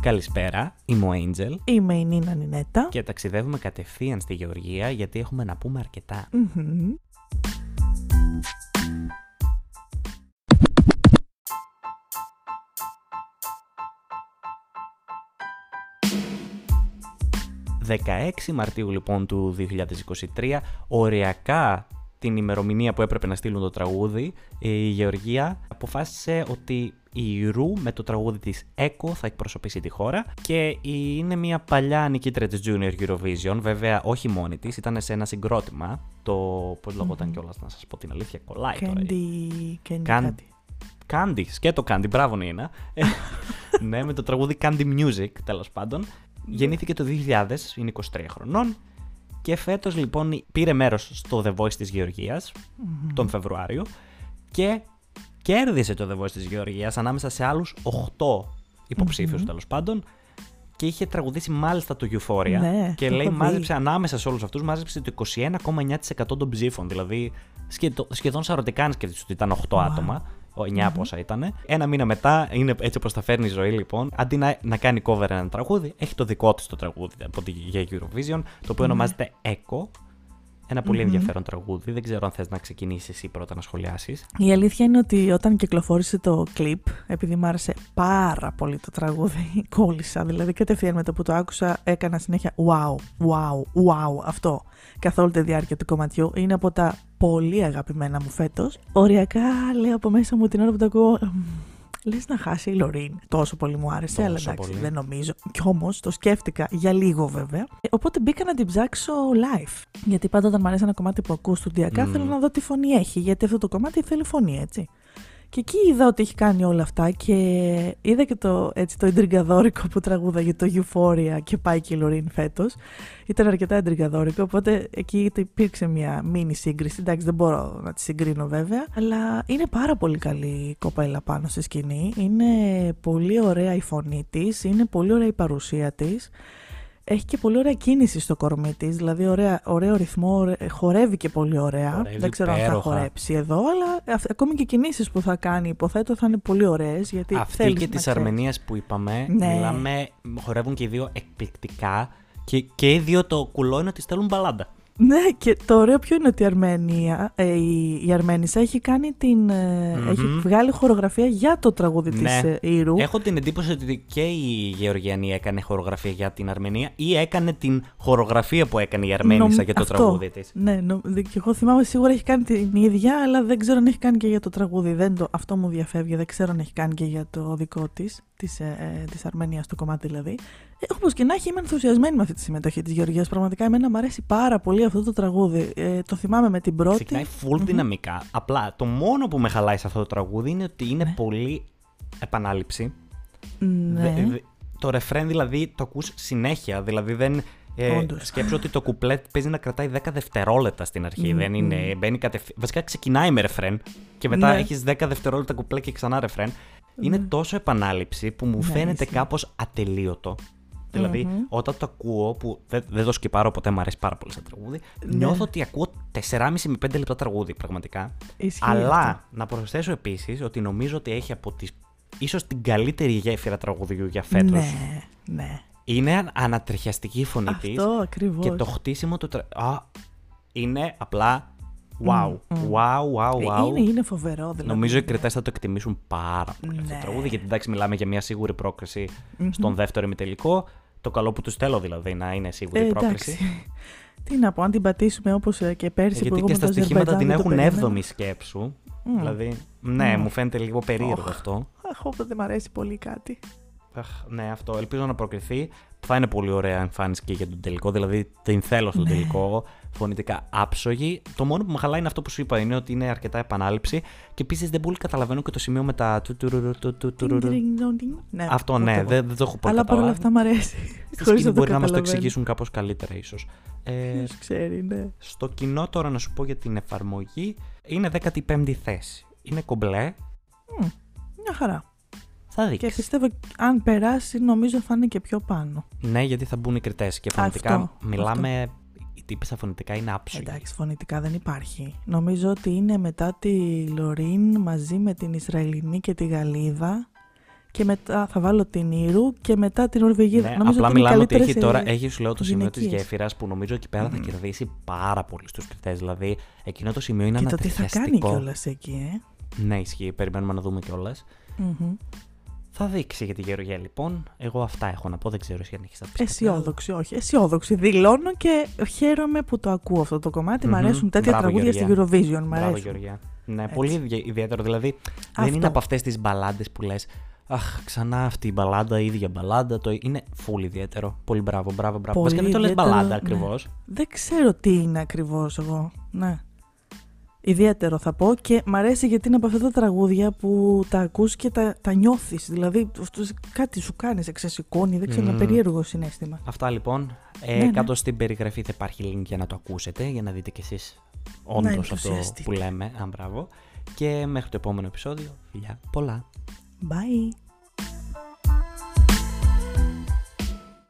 Καλησπέρα, είμαι ο Angel Είμαι η Νίνα Νινέτα. και ταξιδεύουμε κατευθείαν στη Γεωργία γιατί έχουμε να πούμε αρκετά. Μμμ. 16 Μαρτίου λοιπόν του 2023, οριακά την ημερομηνία που έπρεπε να στείλουν το τραγούδι, η Γεωργία αποφάσισε ότι η Ρου με το τραγούδι της Echo θα εκπροσωπήσει τη χώρα και είναι μια παλιά νικήτρια της Junior Eurovision, βέβαια όχι μόνη της, ήταν σε ένα συγκρότημα, το πώς λεγόταν κιόλας να σας πω την αλήθεια, κολλάει τώρα. Candy, Candy Καν- κάτι. Candy, σκέτο Candy, μπράβο Νίνα. Ε, ναι, με το τραγούδι Candy Music, τέλος πάντων. Γεννήθηκε το 2000, είναι 23 χρονών. Και φέτος λοιπόν πήρε μέρος στο The Voice της Γεωργίας, τον Φεβρουάριο, και κέρδισε το The Voice της Γεωργίας ανάμεσα σε άλλους 8 υποψήφιους τέλος πάντων. Και είχε τραγουδήσει μάλιστα το Euphoria. Ναι, και το λέει έχω δει. μάζεψε ανάμεσα σε όλους αυτούς, μάζεψε το 21,9% των ψήφων. Δηλαδή σχεδόν, σχεδόν σαρωτικά αν σκεφτείς ότι ήταν 8 άτομα. Ο 9 πόσα ήταν. Ένα μήνα μετά, είναι έτσι όπως τα φέρνει η ζωή λοιπόν. Αντί να, να κάνει cover ένα τραγούδι, έχει το δικό τη το τραγούδι από τη για Eurovision, το οποίο ονομάζεται Echo. Ένα πολύ ενδιαφέρον τραγούδι. Δεν ξέρω αν θες να ξεκινήσεις εσύ πρώτα να σχολιάσεις. Η αλήθεια είναι ότι όταν κυκλοφόρησε το κλιπ, επειδή μου άρεσε πάρα πολύ το τραγούδι, κόλλησα. Δηλαδή κατευθείαν με το που το άκουσα έκανα συνέχεια wow, wow, wow αυτό καθ' όλη τη διάρκεια του κομματιού. Είναι από τα πολύ αγαπημένα μου φέτος. Οριακά λέω από μέσα μου την ώρα που το ακούω «Μμμ, Λες να χάσει η Λωρίν. Τόσο πολύ μου άρεσε, Τόσο αλλά εντάξει, πολύ. δεν νομίζω. Κι όμως το σκέφτηκα για λίγο βέβαια. Ε, οπότε μπήκα να την ψάξω live. Γιατί πάντα όταν μου αρέσει ένα κομμάτι που ακούω στουδιακά, Μμμ. θέλω να δω τι φωνή έχει. Γιατί αυτό το κομμάτι θέλει φωνή, έτσι. Και εκεί είδα ότι έχει κάνει όλα αυτά και είδα και το, έτσι, το εντριγκαδόρικο που τραγούδαγε το Euphoria και πάει και η Λωρίν φέτος. Ήταν αρκετά εντριγκαδόρικο, οπότε εκεί υπήρξε μια μίνι σύγκριση. Εντάξει, δεν μπορώ να τη συγκρίνω βέβαια, αλλά είναι πάρα πολύ καλή η κοπέλα πάνω στη σκηνή. Είναι πολύ ωραία η φωνή της, είναι πολύ ωραία η παρουσία της. Έχει και πολύ ωραία κίνηση στο κορμί της, δηλαδή ωραία, ωραίο ρυθμό, ωραί- χορεύει και πολύ ωραία. Χορεύει Δεν ξέρω αν θα υπέροχα. χορέψει εδώ, αλλά αυ- ακόμη και οι κινήσεις που θα κάνει υποθέτω θα είναι πολύ ωραίες. Γιατί Αυτή θέλεις και να της ξέρεις. Αρμενίας που είπαμε, Ναι. μιλάμε, χορεύουν και οι δύο εκπληκτικά. Και, και οι δύο το κουλό είναι ότι στέλνουν μπαλάντα. Ναι, και το ωραίο ποιο είναι ότι η Αρμένια, ε, η, η Αρμένισσα έχει κάνει την. ε, Μμμ. έχει βγάλει χορογραφία για το τραγούδι Ναι. της ε, Ήρου. Έχω την εντύπωση ότι και η Γεωργιανή έκανε χορογραφία για την Αρμενία ή έκανε την χορογραφία που έκανε η Αρμένισσα Νομ- για το αυτό. τραγούδι της. Ναι, νο, δε- και εγώ θυμάμαι σίγουρα έχει κάνει την ίδια, αλλά δεν ξέρω αν έχει κάνει και για το τραγούδι. Δεν το, αυτό μου διαφεύγει. Δεν ξέρω αν έχει κάνει και για το δικό της, της ε, της Αρμένια το κομμάτι δηλαδή. Ε, Όπως και να έχει, είμαι ενθουσιασμένη με αυτή τη συμμετοχή της Γεωργίας. Πραγματικά, εμένα μου αρέσει πάρα πολύ αυτό το τραγούδι. Ε, το θυμάμαι με την πρώτη. Ξεκινάει full δυναμικά. Απλά το μόνο που με χαλάει σε αυτό το τραγούδι είναι ότι είναι πολύ επανάληψη. Ναι. Δε- δε- το ρεφρέν δηλαδή το ακούς συνέχεια. Δηλαδή δεν. Ε, Όντως. σκέψου ότι το κουπλέτ παίζει να κρατάει 10 δευτερόλεπτα στην αρχή. Μμμ. Δεν είναι. Μπαίνει κατευθείαν. Βασικά ξεκινάει με ρεφρέν και μετά Ναι. έχεις 10 δευτερόλεπτα κουπλέ και ξανά ρεφρέν. Είναι τόσο επανάληψη που μου Ναι, φαίνεται ισχύει. κάπως ατελείωτο. Δηλαδή, Μμμ. όταν το ακούω, που δεν, δεν το σκυπάρω ποτέ, μου αρέσει πάρα πολύ σαν τραγούδι, Ναι. νιώθω ότι ακούω 4,5 με 5 λεπτά τραγούδι, πραγματικά. Ισχύει Αλλά αυτό. να προσθέσω επίσης ότι νομίζω ότι έχει από τις ίσως την καλύτερη γέφυρα τραγουδιού για φέτος. Ναι, ναι. Είναι αν- ανατριχιαστική η φωνή της Αυτό ακριβώ. και το χτίσιμο του τρα... Α, είναι απλά wow. Μμ, μμ. Wow, wow, wow. Είναι, είναι φοβερό δηλαδή. Νομίζω οι ναι. κριτές θα το εκτιμήσουν πάρα πολύ αυτό το Ναι. τραγούδι γιατί εντάξει μιλάμε για μια σίγουρη πρόκριση Μμμ. στον δεύτερο ημιτελικό. Το καλό που τους θέλω δηλαδή να είναι σίγουρη Ε, πρόκριση. εντάξει. Τι να πω, αν την πατήσουμε όπως και πέρσι που Γιατί εγώ και με στα το στοιχήματα την Αζερβαϊτζάν δεν έχουν το περίμενα. 7η σκέψου. Μμ. Δηλαδή, ναι, Μμ. μου φαίνεται λίγο περίεργο Οχ. αυτό. Αχ, όποτε δεν μ' αρέσει πολύ κάτι. Αχ, ναι, αυτό. Ελπίζω να προκριθεί. Θα είναι πολύ ωραία εμφάνιση και για τον τελικό. Δηλαδή, την θέλω στον Ναι. τελικό. Φωνητικά άψογη. Το μόνο που με χαλάει είναι αυτό που σου είπα. Είναι ότι είναι αρκετά επανάληψη. Και επίσης δεν πολύ καταλαβαίνω και το σημείο με τα. του- τουρουρου, του- του- τουρουρου. Ναι, Αυτό ναι, ούτε εγώ. δεν, δεν το έχω πολύ Αλλά παρόλα καταλάβει. αυτά μ' αρέσει. Στη Χωρίς σκηνή να το μπορεί να μας το καταλαβαίνω. εξηγήσουν κάπως καλύτερα, ίσως. Ε, Ποιος ξέρει, ναι. στο κοινό τώρα να σου πω για την εφαρμογή. Είναι 15η θέση. Είναι κομπλέ. Μμ, Μια χαρά. Θα Και δείξει. πιστεύω αν περάσει, νομίζω θα είναι και πιο πάνω. Ναι, γιατί θα μπουν οι κριτές. Και φωνητικά Αυτό, μιλάμε. Οι τύποι στα φωνητικά είναι άψογοι. Εντάξει, φωνητικά δεν υπάρχει. Νομίζω ότι είναι μετά τη Λωρίν μαζί με την Ισραηλινή και τη Γαλλίδα και μετά θα βάλω την Ήρου και μετά την Ορβηγίδα. Ναι, νομίζω απλά ότι είναι μιλάμε ότι έχει καλύτερες, τώρα, ε, έχει σου λέω το σημείο της γυναικείες. γέφυρας που νομίζω εκεί πέρα θα κερδίσει πάρα πολύ στους κριτές. Δηλαδή, εκείνο το σημείο είναι Και το τι θα κάνει ανατριχιαστικό. κιόλας εκεί, ε; Ναι, ισχύει. Περιμένουμε να δούμε κιόλας. Μμμ. Θα δείξει για τη Γεωργία λοιπόν. Εγώ αυτά έχω να πω. Δεν ξέρω εσύ αν έχεις να πεις. Αισιόδοξη, όχι. Αισιόδοξη. Δηλώνω και χαίρομαι που το ακούω αυτό το κομμάτι. Μ' Μμμ. αρέσουν τέτοια Μπράβο, τραγούδια στην Eurovision. Μ' Μπράβο, αρέσουν. Γεωργία. Ναι, Έτσι. πολύ ιδια- ιδιαίτερο. Δηλαδή, δεν Αυτό. είναι από αυτές τις μπαλάντες που λες. Αχ, ξανά αυτή η μπαλάντα, η ίδια μπαλάντα. Το... Είναι full ιδιαίτερο. Πολύ μπράβο, μπράβο, μπράβο. Πολύ Μας και μην το λες ιδιαίτερο, μπαλάντα ναι. ακριβώς. Δεν ξέρω τι είναι ακριβώς εγώ. Ναι. Ιδιαίτερο θα πω και μ' αρέσει γιατί είναι από αυτά τα τραγούδια που τα ακούς και τα, τα νιώθεις. Δηλαδή αυτό κάτι σου κάνεις, σε ξεσηκώνει, δεν ξέρω, ένα Μμμ. περίεργο συνέστημα. Αυτά λοιπόν. Ε, Ναι, ναι. Κάτω στην περιγραφή θα υπάρχει link για να το ακούσετε, για να δείτε κι εσείς όντως αυτό ενθουσιαστείτε. που λέμε. Αν μπράβο. Και μέχρι το επόμενο επεισόδιο, φιλιά πολλά. Bye!